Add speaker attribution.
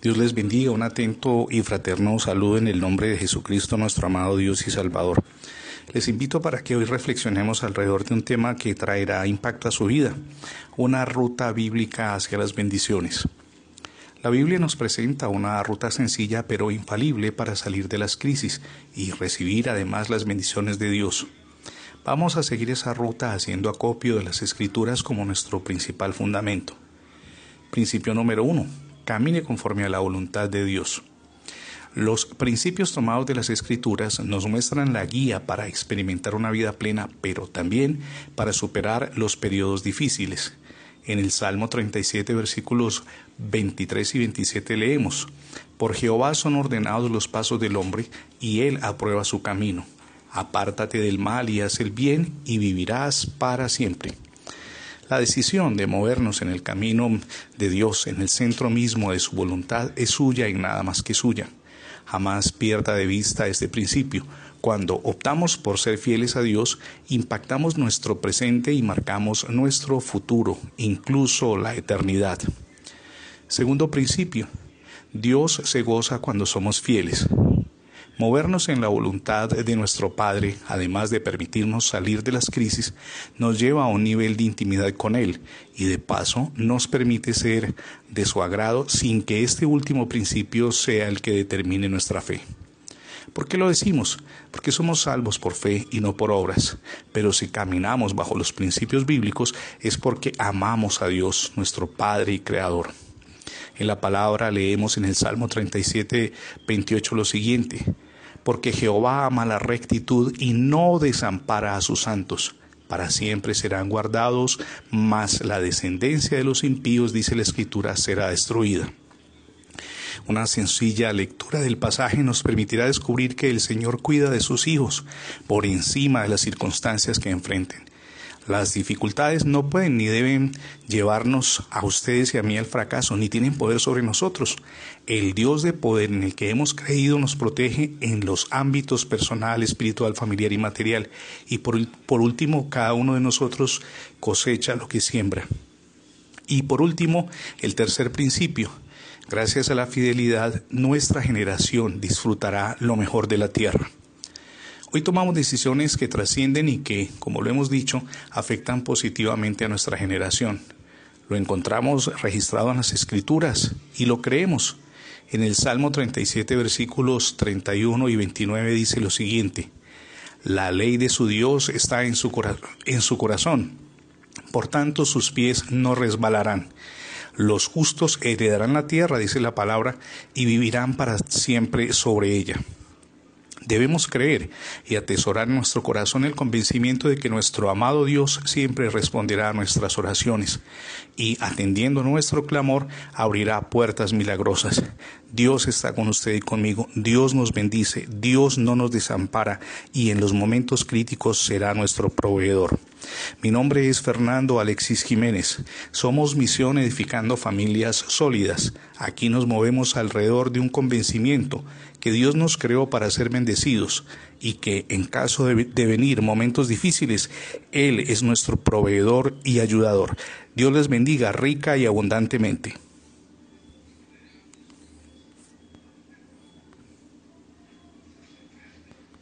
Speaker 1: Dios les bendiga, un atento y fraterno saludo en el nombre de Jesucristo, nuestro amado Dios y Salvador. Les invito para que hoy reflexionemos alrededor de un tema que traerá impacto a su vida, una ruta bíblica hacia las bendiciones. La Biblia nos presenta una ruta sencilla pero infalible para salir de las crisis y recibir además las bendiciones de Dios. Vamos a seguir esa ruta haciendo acopio de las escrituras como nuestro principal fundamento. Principio número uno camine conforme a la voluntad de Dios. Los principios tomados de las escrituras nos muestran la guía para experimentar una vida plena, pero también para superar los periodos difíciles. En el Salmo 37, versículos 23 y 27 leemos, Por Jehová son ordenados los pasos del hombre, y él aprueba su camino. Apártate del mal y haz el bien, y vivirás para siempre. La decisión de movernos en el camino de Dios, en el centro mismo de su voluntad, es suya y nada más que suya. Jamás pierda de vista este principio. Cuando optamos por ser fieles a Dios, impactamos nuestro presente y marcamos nuestro futuro, incluso la eternidad. Segundo principio, Dios se goza cuando somos fieles. Movernos en la voluntad de nuestro Padre, además de permitirnos salir de las crisis, nos lleva a un nivel de intimidad con Él y de paso nos permite ser de su agrado sin que este último principio sea el que determine nuestra fe. ¿Por qué lo decimos? Porque somos salvos por fe y no por obras. Pero si caminamos bajo los principios bíblicos es porque amamos a Dios, nuestro Padre y Creador. En la palabra leemos en el Salmo 37, 28 lo siguiente porque Jehová ama la rectitud y no desampara a sus santos. Para siempre serán guardados, mas la descendencia de los impíos, dice la Escritura, será destruida. Una sencilla lectura del pasaje nos permitirá descubrir que el Señor cuida de sus hijos por encima de las circunstancias que enfrenten. Las dificultades no pueden ni deben llevarnos a ustedes y a mí al fracaso, ni tienen poder sobre nosotros. El Dios de poder en el que hemos creído nos protege en los ámbitos personal, espiritual, familiar y material. Y por, por último, cada uno de nosotros cosecha lo que siembra. Y por último, el tercer principio. Gracias a la fidelidad, nuestra generación disfrutará lo mejor de la tierra. Hoy tomamos decisiones que trascienden y que, como lo hemos dicho, afectan positivamente a nuestra generación. Lo encontramos registrado en las Escrituras y lo creemos. En el Salmo 37, versículos 31 y 29 dice lo siguiente, La ley de su Dios está en su, en su corazón, por tanto sus pies no resbalarán. Los justos heredarán la tierra, dice la palabra, y vivirán para siempre sobre ella. Debemos creer y atesorar en nuestro corazón el convencimiento de que nuestro amado Dios siempre responderá a nuestras oraciones y, atendiendo nuestro clamor, abrirá puertas milagrosas. Dios está con usted y conmigo, Dios nos bendice, Dios no nos desampara y en los momentos críticos será nuestro proveedor. Mi nombre es Fernando Alexis Jiménez. Somos Misión Edificando Familias Sólidas. Aquí nos movemos alrededor de un convencimiento que Dios nos creó para ser bendecidos y que en caso de, venir momentos difíciles, Él es nuestro proveedor y ayudador. Dios les bendiga rica y abundantemente.